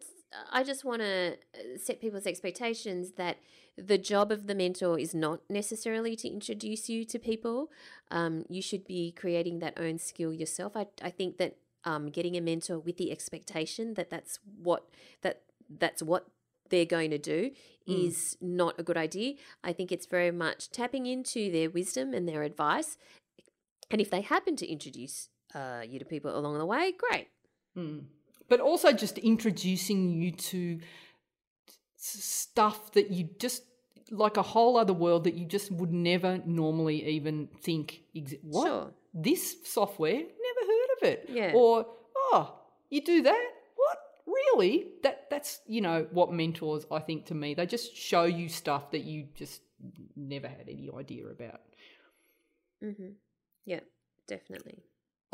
Speaker 2: I just want to set people's expectations that the job of the mentor is not necessarily to introduce you to people. Um, you should be creating that own skill yourself. I, I think that um, getting a mentor with the expectation that that's what that that's what they're going to do
Speaker 3: Mm.
Speaker 2: is not a good idea. I think it's very much tapping into their wisdom and their advice. And if they happen to introduce uh, you to people along the way, great.
Speaker 3: Mm. But also just introducing you to stuff that you just like a whole other world that you just would never normally even think. Ex- what
Speaker 2: Sure.
Speaker 3: this software? Never heard of it.
Speaker 2: Yeah.
Speaker 3: Or oh, you do that? What really? That that's you know what mentors I think to me they just show you stuff that you just never had any idea about.
Speaker 2: Mm-hmm. Yeah, definitely.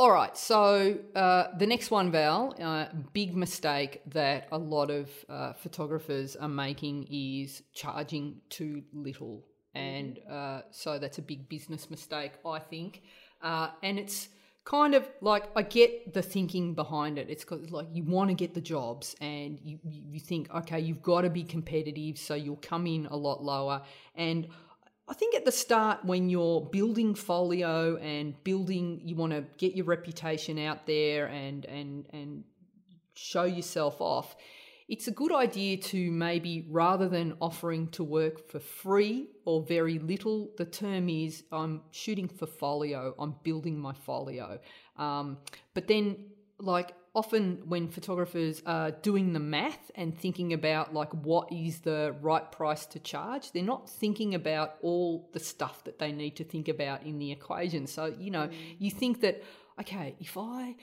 Speaker 3: All right, so uh, the next one, Val, uh, big mistake that a lot of uh, photographers are making is charging too little. And uh, so that's a big business mistake, I think. Uh, and it's kind of like I get the thinking behind it. It's like you want to get the jobs and you, you you think, okay, you've got to be competitive, so you'll come in a lot lower. And I think at the start, when you're building folio and building, you want to get your reputation out there and and and show yourself off. It's a good idea to maybe rather than offering to work for free or very little, the term is I'm shooting for folio, I'm building my folio. Um, but then, like, often when photographers are doing the math and thinking about like what is the right price to charge, they're not thinking about all the stuff that they need to think about in the equation. So, you know, mm. you think that, okay, if I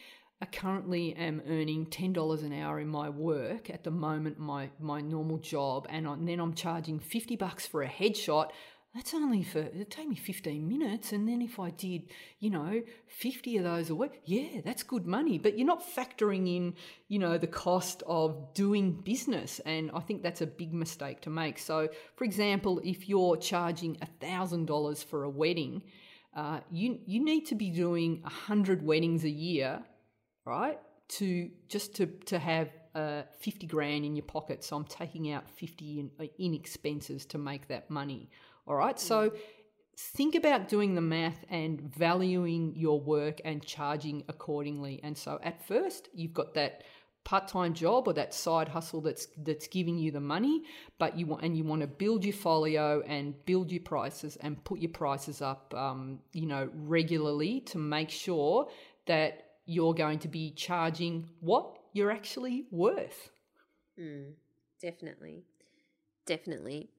Speaker 3: currently am earning $10 an hour in my work at the moment, my, my normal job, and, I, and then I'm charging 50 bucks for a headshot, that's only for it'd take me 15 minutes and then if i did you know 50 of those a week yeah that's good money. But you're not factoring in you know the cost of doing business and i think that's a big mistake to make. So for example if you're charging $1000 for a wedding uh, you you need to be doing 100 weddings a year right to just to to have uh, 50 grand in your pocket. So i'm taking out 50 in, in expenses to make that money all right. So think about doing the math and valuing your work and charging accordingly. And so at first, you've got that part-time job or that side hustle that's that's giving you the money but you want and you want to build your folio and build your prices and put your prices up um, you know regularly to make sure that you're going to be charging what you're actually worth
Speaker 2: mm, definitely definitely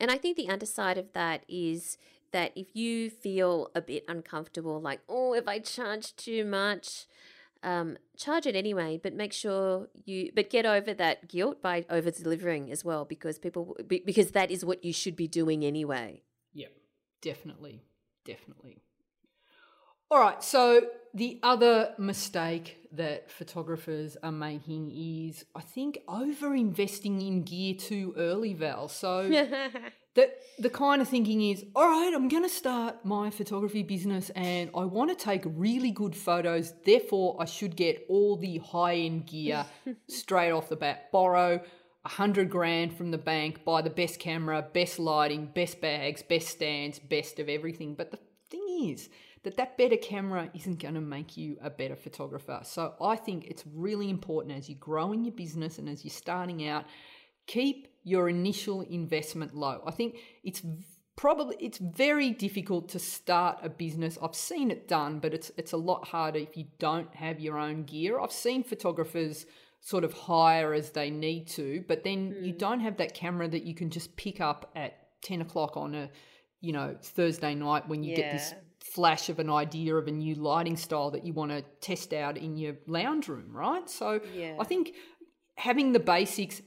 Speaker 2: and I think the underside of that is that if you feel a bit uncomfortable, like, oh, if I charge too much, um, charge it anyway, but make sure you, but get over that guilt by over delivering as well, because people, because that is what you should be doing anyway.
Speaker 3: Yep, definitely, definitely. All right, so the other mistake that photographers are making is, I think, over investing in gear too early, Val. So [laughs] the the kind of thinking is, all right, I'm going to start my photography business, and I want to take really good photos. Therefore, I should get all the high end gear [laughs] straight off the bat. Borrow a hundred grand from the bank, buy the best camera, best lighting, best bags, best stands, best of everything. But the thing is that that better camera isn't going to make you a better photographer. So I think it's really important as you're growing your business and as you're starting out, keep your initial investment low. I think it's probably it's very difficult to start a business. I've seen it done, but it's it's a lot harder if you don't have your own gear. I've seen photographers sort of hire as they need to, but then mm. you don't have that camera that you can just pick up at 10 o'clock on a you know Thursday night when you yeah. get this flash of an idea of a new lighting style that you want to test out in your lounge room, right? So yeah. I think having the basics,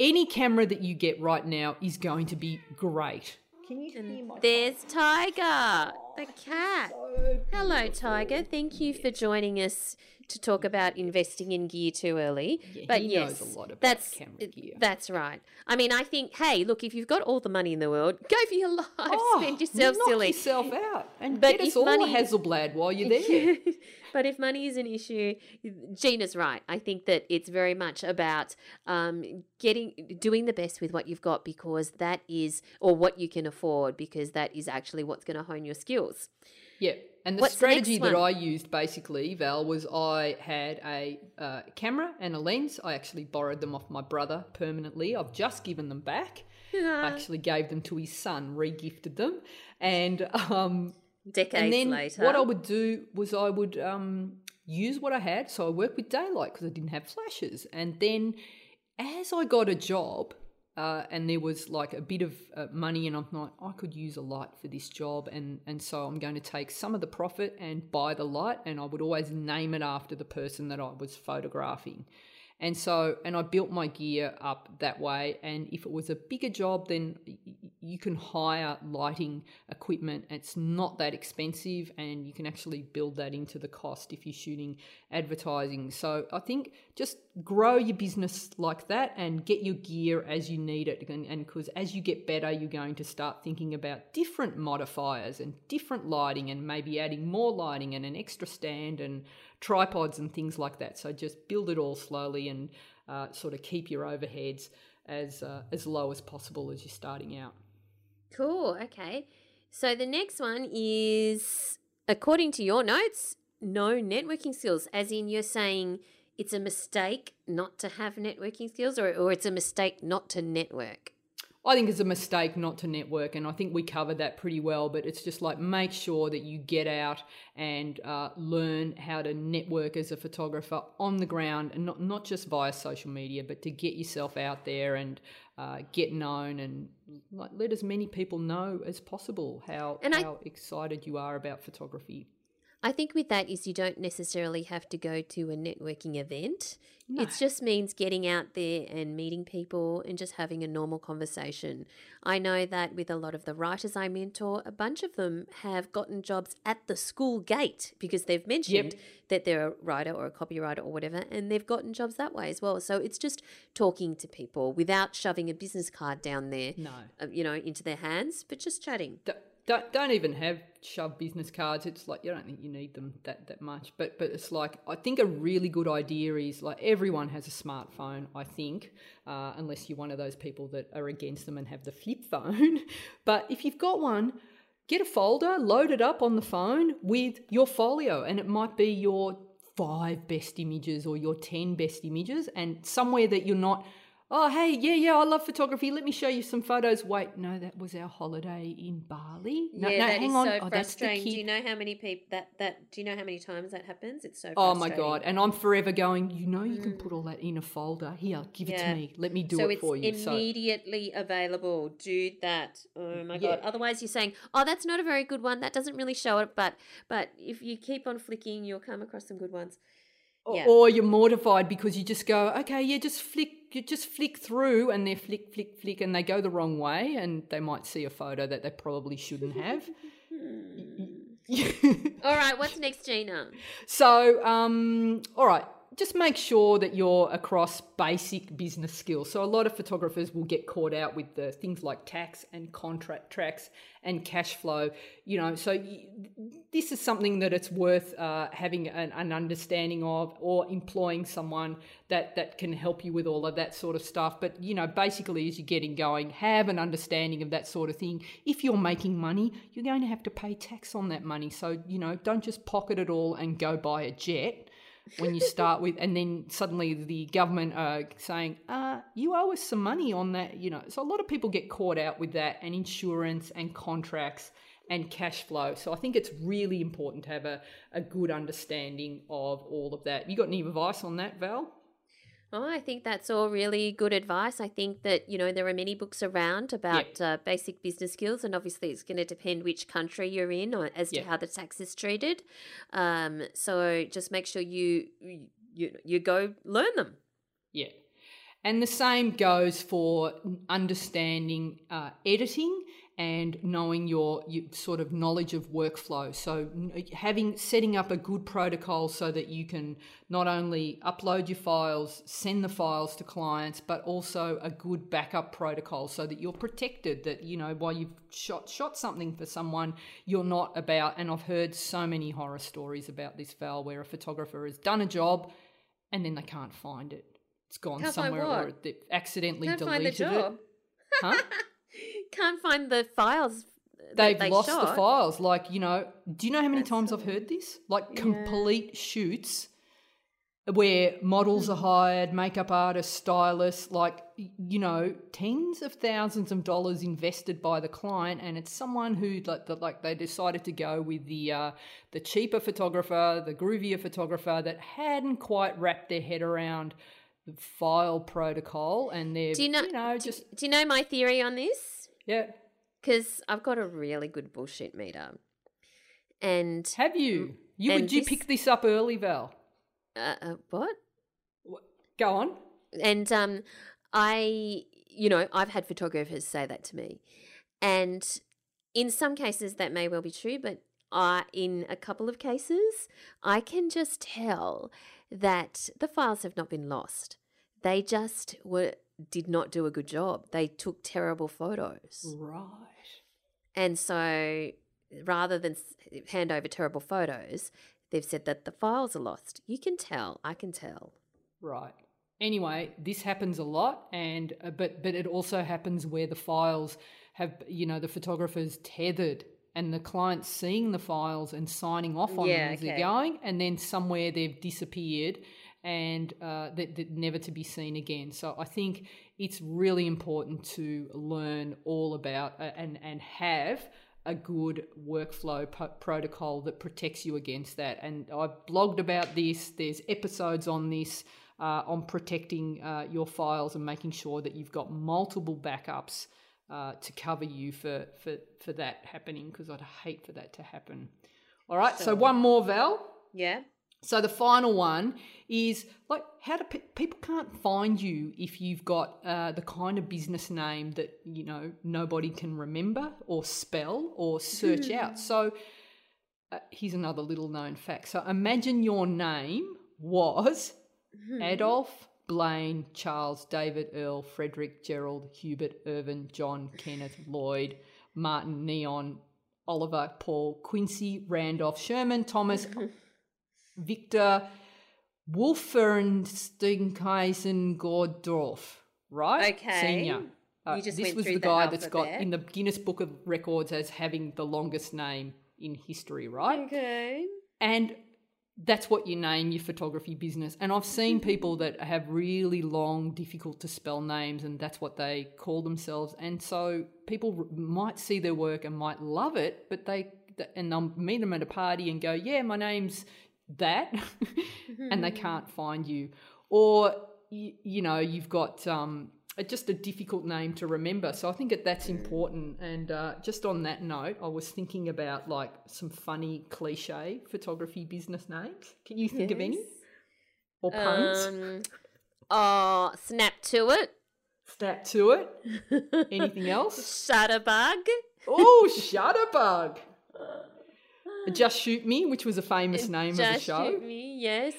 Speaker 3: any camera that you get right now is going to be great.
Speaker 2: Can you hear my There's Tiger, the oh, cat. So Hello, Tiger. Thank you for joining us to talk about investing in gear too early.
Speaker 3: Yeah,
Speaker 2: but
Speaker 3: yes,
Speaker 2: that's
Speaker 3: camera gear.
Speaker 2: That's right. I mean, I think, hey, look, if you've got all the money in the world, go for your [laughs] life, oh, spend yourself
Speaker 3: knock
Speaker 2: silly,
Speaker 3: yourself out, and but get us all money... a Hasselblad while you're [laughs] there.
Speaker 2: but if money is an issue, Gina's right. I think that it's very much about um, getting doing the best with what you've got because that is, or what you can afford, because that is actually what's going to hone your skills.
Speaker 3: Yeah. And the What's strategy the that I used basically, Val, was I had a uh, camera and a lens. I actually borrowed them off my brother permanently. I've just given them back. I actually gave them to his son, regifted them. And um,
Speaker 2: decades
Speaker 3: and then
Speaker 2: later,
Speaker 3: what I would do was I would um, use what I had. So I worked with daylight because I didn't have flashes. And then as I got a job, uh, and there was like a bit of uh, money, and I'm like, I could use a light for this job, and and so I'm going to take some of the profit and buy the light, and I would always name it after the person that I was photographing. And so, and I built my gear up that way. And if it was a bigger job, then you can hire lighting equipment. It's not that expensive, and you can actually build that into the cost if you're shooting advertising. So I think just grow your business like that and get your gear as you need it. And because as you get better, you're going to start thinking about different modifiers and different lighting, and maybe adding more lighting and an extra stand and tripods and things like that. So just build it all slowly and uh, sort of keep your overheads as uh, as low as possible as you're starting out.
Speaker 2: Cool. Okay. So the next one is, according to your notes, no networking skills. As in, you're saying it's a mistake not to have networking skills, or or it's a mistake not to network.
Speaker 3: I think it's a mistake not to network, and I think we covered that pretty well. But it's just like make sure that you get out and uh, learn how to network as a photographer on the ground, and not not just via social media, but to get yourself out there and uh, get known and like, let as many people know as possible how
Speaker 2: And I-
Speaker 3: how excited you are about photography.
Speaker 2: I think with that is you don't necessarily have to go to a networking event.
Speaker 3: No.
Speaker 2: It just means getting out there and meeting people and just having a normal conversation. I know that with a lot of the writers I mentor, a bunch of them have gotten jobs at the school gate because they've mentioned that they're a writer or a copywriter or whatever, and they've gotten jobs that way as well. So it's just talking to people without shoving a business card down there,
Speaker 3: No.
Speaker 2: uh, you know, into their hands, but just chatting.
Speaker 3: D- don't don't even have shove business cards. It's like you don't think you need them that that much. But but it's like I think a really good idea is like everyone has a smartphone. I think uh, unless you're one of those people that are against them and have the flip phone. [laughs] but if you've got one. Get a folder, load it up on the phone with your folio, and it might be your five best images or your 10 best images, and somewhere that you're not oh hey yeah yeah i love photography let me show you some photos wait no that was our holiday in bali no,
Speaker 2: yeah,
Speaker 3: no
Speaker 2: that is
Speaker 3: hang on
Speaker 2: so
Speaker 3: oh, that's
Speaker 2: frustrating. Do you know how many people that that? Do you know how many times that happens? It's so.
Speaker 3: oh my god and i'm forever going you know you can put all that in a folder here give it
Speaker 2: Mm.
Speaker 3: To me let me do
Speaker 2: so
Speaker 3: it for you so
Speaker 2: immediately available. Do that. Oh my
Speaker 3: Yeah.
Speaker 2: god! Otherwise, you're saying, "Oh, that's not a very good one. That doesn't really show it." But but if you keep on flicking, you'll come across some good ones.
Speaker 3: Or-
Speaker 2: Yeah.
Speaker 3: Or you're mortified because you just go, okay, yeah, just flick, you just flick through, and they flick, flick, flick, and they go the wrong way, and they might see a photo that they probably shouldn't have. [laughs]
Speaker 2: All right, what's next, Gina?
Speaker 3: so, um, all right, just make sure that you're across basic business skills. So, a lot of photographers will get caught out with the things like tax and contract tracks and cash flow. You know, so this is something that it's worth uh, having an, an understanding of, or employing someone that that can help you with all of that sort of stuff. But you know, basically, as you're getting going, have an understanding of that sort of thing. If you're making money, you're going to have to pay tax on that money. So you know, don't just pocket it all and go buy a jet when you start with, and then suddenly the government are saying, uh, you owe us some money on that, you know. So a lot of people get caught out with that and insurance and contracts and cash flow. So I think it's really important to have a, a good understanding of all of that. You got any advice on that, Val?
Speaker 2: Oh, I think that's all really good advice. I think that, you know, there are many books around about uh, basic business skills, and obviously it's going to depend which country you're in or as to how the tax is treated. Um, so just make sure you, you, you go learn them.
Speaker 3: Yeah. And the same goes for understanding uh, editing and knowing your, your sort of knowledge of workflow. So having setting up a good protocol so that you can not only upload your files, send the files to clients, but also a good backup protocol so that you're protected. That you know while you've shot shot something for someone, you're not about. And I've heard so many horror stories about this, Val, where a photographer has done a job and then they can't find it. It's gone
Speaker 2: Can't
Speaker 3: somewhere or they accidentally
Speaker 2: Can't
Speaker 3: deleted it. Huh? [laughs]
Speaker 2: Can't find the files.
Speaker 3: They've
Speaker 2: they
Speaker 3: lost the files. Like, you know, do you know how many
Speaker 2: That's
Speaker 3: times I've heard this? Like
Speaker 2: Yeah.
Speaker 3: complete shoots where models
Speaker 2: Hmm.
Speaker 3: are hired, makeup artists, stylists, like, you know, tens of thousands of dollars invested by the client. And it's someone who, like, the, like they decided to go with the, uh, the cheaper photographer, the groovier photographer that hadn't quite wrapped their head around the file protocol. And they're,
Speaker 2: Do you know?
Speaker 3: you know
Speaker 2: do,
Speaker 3: just,
Speaker 2: do you know my theory on this?
Speaker 3: Yeah.
Speaker 2: Because I've got a really good bullshit meter, and
Speaker 3: Have you? You would you
Speaker 2: this-
Speaker 3: pick this up early, Val?
Speaker 2: uh, uh, what?
Speaker 3: Go on.
Speaker 2: And um, I, you know, I've had photographers say that to me, and in some cases that may well be true, but I, in a couple of cases, I can just tell that the files have not been lost. They just were did not do a good job. They took terrible photos.
Speaker 3: Right.
Speaker 2: And so rather than hand over terrible photos, they've said that the files are lost. You can tell. I can tell.
Speaker 3: Right. Anyway, this happens a lot, and uh, but but it also happens where the files have you know the photographers tethered and the client's seeing the files and signing off on
Speaker 2: Yeah,
Speaker 3: them as they're going, and then somewhere they've disappeared, and uh, that, that never to be seen again. So I think it's really important to learn all about uh, and and have a good workflow protocol that protects you against that. And I've blogged about this. There's episodes on this uh, on protecting uh, your files and making sure that you've got multiple backups uh, to cover you for for for that happening because I'd hate for that to happen. All right, so, so one more, Val.
Speaker 2: Yeah.
Speaker 3: So the final one is like how do pe- people can't find you if you've got uh, the kind of business name that you know nobody can remember or spell or search mm. out. So uh, here's another little known fact. So imagine your name was mm. Adolf Blaine Charles David Earl Frederick Gerald Hubert Irvin John Kenneth Lloyd Martin Nero Oliver Paul Quincy Randolph Sherman Thomas [laughs] Victor Wolfensteinkaisen Gordorf, right?
Speaker 2: Okay.
Speaker 3: Senior. Uh, this was the guy that's got in the Guinness Book of Records as having the longest name in history, right?
Speaker 2: Okay.
Speaker 3: And that's what you name your photography business. And I've seen [laughs] people that have really long, difficult to spell names, and that's what they call themselves. And so people might see their work and might love it, but they and they'll meet them at a party and go, "Yeah, my name's that [laughs] and they mm-hmm. can't find you. Or you, you know you've got um, a, just a difficult name to remember. So i think that that's important. And uh, just on that note i was thinking about like some funny cliche photography business names. Can you think yes. of any? Or puns? Um,
Speaker 2: oh snap to it.
Speaker 3: Snap to it. Anything [laughs] else?
Speaker 2: Shutterbug.
Speaker 3: Oh shutterbug [laughs] just Shoot Me, which was a famous name
Speaker 2: Just
Speaker 3: of the show.
Speaker 2: Just Shoot Me, yes.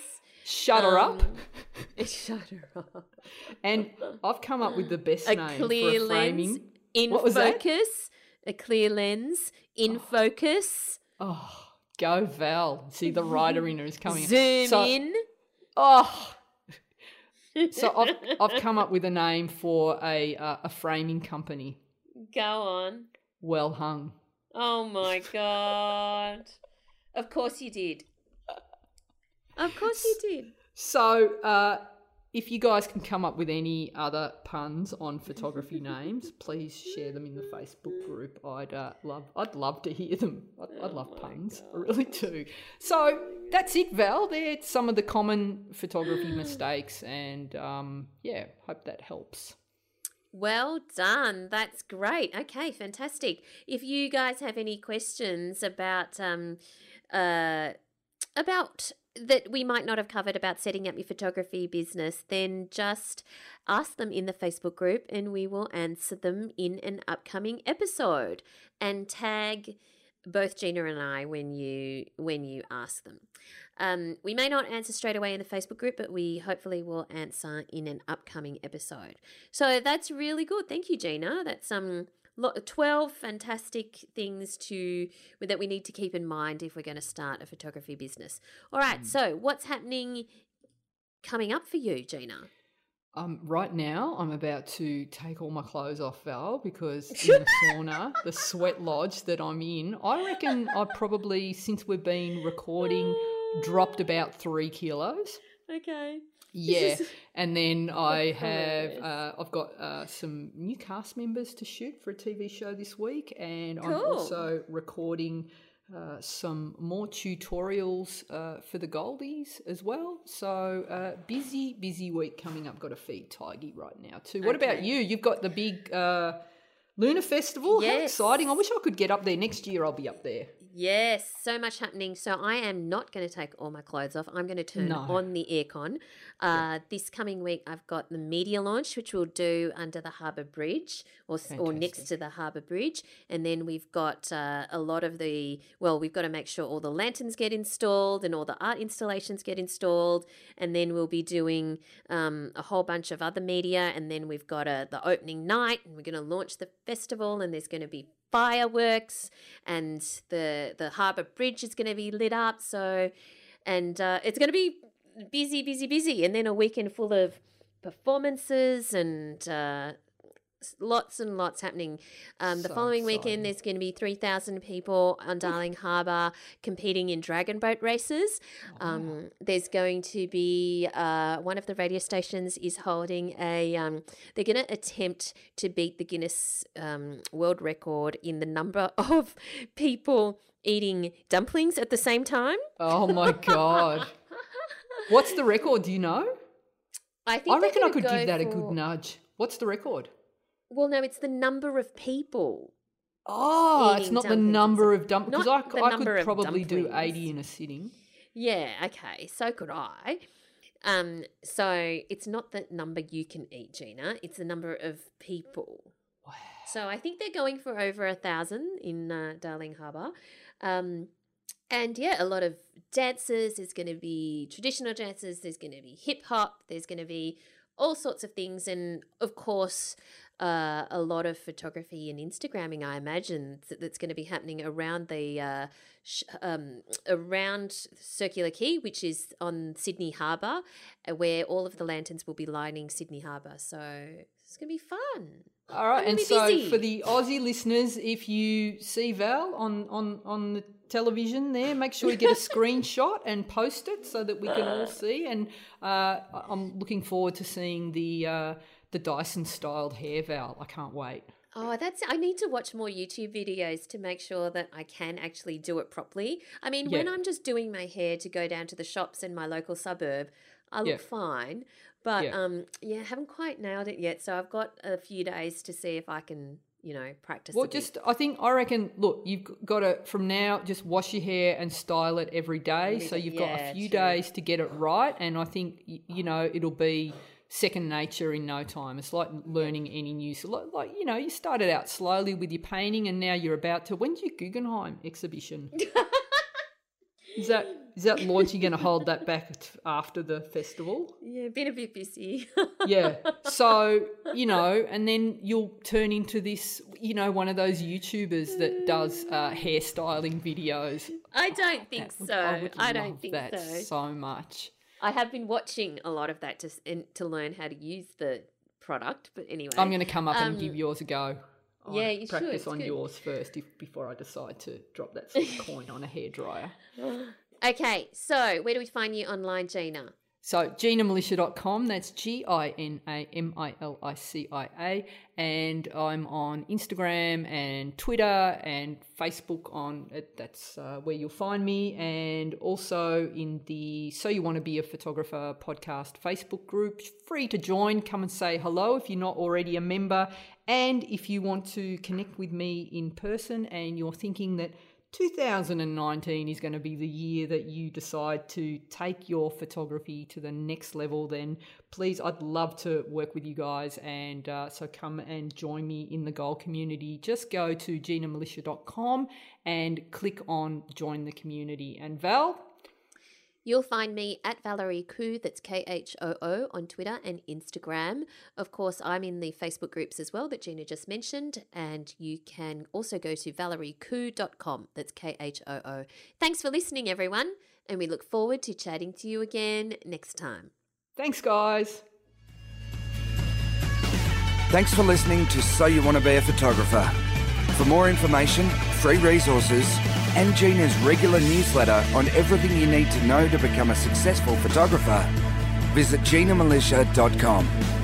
Speaker 3: Shut Her um, [laughs] Up.
Speaker 2: Shut Her Up.
Speaker 3: And I've come up with the best a name clear for a framing.
Speaker 2: Lens in what was focus. That? A clear lens in oh. focus.
Speaker 3: Oh, go Val. See, the writer in her is coming.
Speaker 2: Zoom so, in.
Speaker 3: Oh. [laughs] so I've, I've come up with a name for a uh, a framing company.
Speaker 2: Go on.
Speaker 3: Well hung.
Speaker 2: Oh my god. Of course you did. Of course you did.
Speaker 3: So, uh, if you guys can come up with any other puns on photography names, please share them in the Facebook group. I'd uh, love, I'd love to hear them. I'd, I'd love oh puns, God. I really do. So that's it, Val. They're some of the common photography mistakes, and um, yeah, hope that helps.
Speaker 2: Well done. That's great. Okay, fantastic. If you guys have any questions about um, uh, about that we might not have covered about setting up your photography business, then just ask them in the Facebook group and we will answer them in an upcoming episode. And tag both Gina and I when you when you ask them. Um, we may not answer straight away in the Facebook group, but we hopefully will answer in an upcoming episode. So that's really good. Thank you, Gina. That's um 12 fantastic things to that we need to keep in mind if we're going to start a photography business. All right, mm. so what's happening coming up for you, Gina?
Speaker 3: Um, right now, I'm about to take all my clothes off, Val, because [laughs] in the sauna, the sweat lodge that I'm in, I reckon I probably, since we've been recording, [laughs] dropped about three kilos.
Speaker 2: Okay.
Speaker 3: Yeah, and then [laughs] I have uh, I've got uh, some new cast members to shoot for a TV show this week, and cool. I'm also recording uh, some more tutorials uh, for the Goldies as well. So uh, busy, busy week coming up. Got to feed Tiggy right now too. What okay. about you? You've got the big uh, Lunar Festival. Yes. How exciting! I wish I could get up there next year. I'll be up there.
Speaker 2: Yes, so much happening. So I am not going to take all my clothes off. I'm going to turn no. on the aircon. Uh, yeah. This coming week, I've got the media launch, which we'll do under the Harbour Bridge or, or next to the Harbour Bridge. And then we've got uh, a lot of the, well, we've got to make sure all the lanterns get installed and all the art installations get installed. And then we'll be doing um, a whole bunch of other media. And then we've got a, the opening night and we're going to launch the festival and there's going to be fireworks and the the harbour bridge is going to be lit up so and uh, it's going to be busy busy busy and then a weekend full of performances and uh, lots and lots happening. Um, the
Speaker 3: So
Speaker 2: following
Speaker 3: exciting.
Speaker 2: weekend, there's going to be 3,000 people on Darling Harbour competing in dragon boat races.
Speaker 3: Oh,
Speaker 2: Um, there's going to be uh, one of the radio stations is holding a, um, they're going to attempt to beat the Guinness um, World Record in the number [laughs] of people eating dumplings at the same time.
Speaker 3: Oh my [laughs] god. What's the record? Do you know?
Speaker 2: I think
Speaker 3: I reckon I could give that a good nudge. What's the record?
Speaker 2: Well, no, it's the number of people.
Speaker 3: Oh, it's not the number of dumplings. Because I, I could probably do
Speaker 2: dumplings.
Speaker 3: 80 in a sitting.
Speaker 2: Yeah, okay, so could I. Um, so it's not the number you can eat, Gina. It's the number of people.
Speaker 3: Wow.
Speaker 2: So I think they're going for over a thousand in uh, Darling Harbour. Um, and yeah, a lot of dances. There's going to be traditional dances. There's going to be hip hop. There's going to be all sorts of things. And of course, uh, a lot of photography and Instagramming, I imagine, th- that's going to be happening around the uh, sh- um, around Circular Quay, which is on Sydney Harbour, uh, where all of the lanterns will be lining Sydney Harbour. So it's going to be fun.
Speaker 3: All right, and so
Speaker 2: busy.
Speaker 3: for the Aussie listeners, if you see Val on, on, on the television there, make sure you get a [laughs] screenshot and post it so that we can all see. And uh, I'm looking forward to seeing the uh, the Dyson styled hair Val. I can't wait.
Speaker 2: Oh, that's. I need to watch more YouTube videos to make sure that I can actually do it properly. I mean, when I'm just doing my hair to go down to the shops in my local suburb, I look
Speaker 3: Yeah.
Speaker 2: fine. But
Speaker 3: Yeah.
Speaker 2: um, yeah, I haven't quite nailed it yet. So I've got a few days to see if I can, you know, practice.
Speaker 3: Well, just I think I reckon. Look, you've got to from now just wash your hair and style it every day. So you've got
Speaker 2: yeah,
Speaker 3: a few
Speaker 2: true.
Speaker 3: days to get it right, and I think you know it'll be second nature in no time. It's like learning any new. So like, like you know, you started out slowly with your painting, and now you're about to. When's your Guggenheim exhibition? [laughs] is that is that launch? You're going to hold that back after the festival?
Speaker 2: yeah, been a bit busy. [laughs]
Speaker 3: yeah. So, you know, and then you'll turn into this, you know, one of those YouTubers that does uh, hairstyling videos.
Speaker 2: I don't think
Speaker 3: That would-
Speaker 2: so.
Speaker 3: I,
Speaker 2: I don't think
Speaker 3: that
Speaker 2: so.
Speaker 3: so much.
Speaker 2: I have been watching a lot of that to in, to learn how to use the product. But anyway,
Speaker 3: I'm going to come up and
Speaker 2: Um,
Speaker 3: give yours a go. I
Speaker 2: yeah, you
Speaker 3: practice on
Speaker 2: good.
Speaker 3: yours first if, before I decide to drop that [laughs] coin on a hairdryer.
Speaker 2: Okay, so where do we find you online, Gina?
Speaker 3: So, GinaMilicia.com, that's G I N A M I L I C I A. And I'm on Instagram and Twitter and Facebook on it. That's uh, where you'll find me. And also in the So You Want to Be a Photographer podcast Facebook group. Free to join. Come and say hello if you're not already a member. And if you want to connect with me in person and you're thinking that 2019 is going to be the year that you decide to take your photography to the next level, then please, I'd love to work with you guys. And uh, so come and join me in the goal community. Just go to ginamilicia.com and click on join the community. And Val,
Speaker 2: You'll find me at Valerie Khoo, that's K H O O, on Twitter and Instagram. Of course, I'm in the Facebook groups as well that Gina just mentioned, and you can also go to valeriekhoo.com, that's K H O O. Thanks for listening, everyone, and we look forward to chatting to you again next time.
Speaker 3: thanks, guys.
Speaker 1: Thanks for listening to So You Want to Be a Photographer. For more information, free resources, and Gina's regular newsletter on everything you need to know to become a successful photographer, visit ginamilicia.com.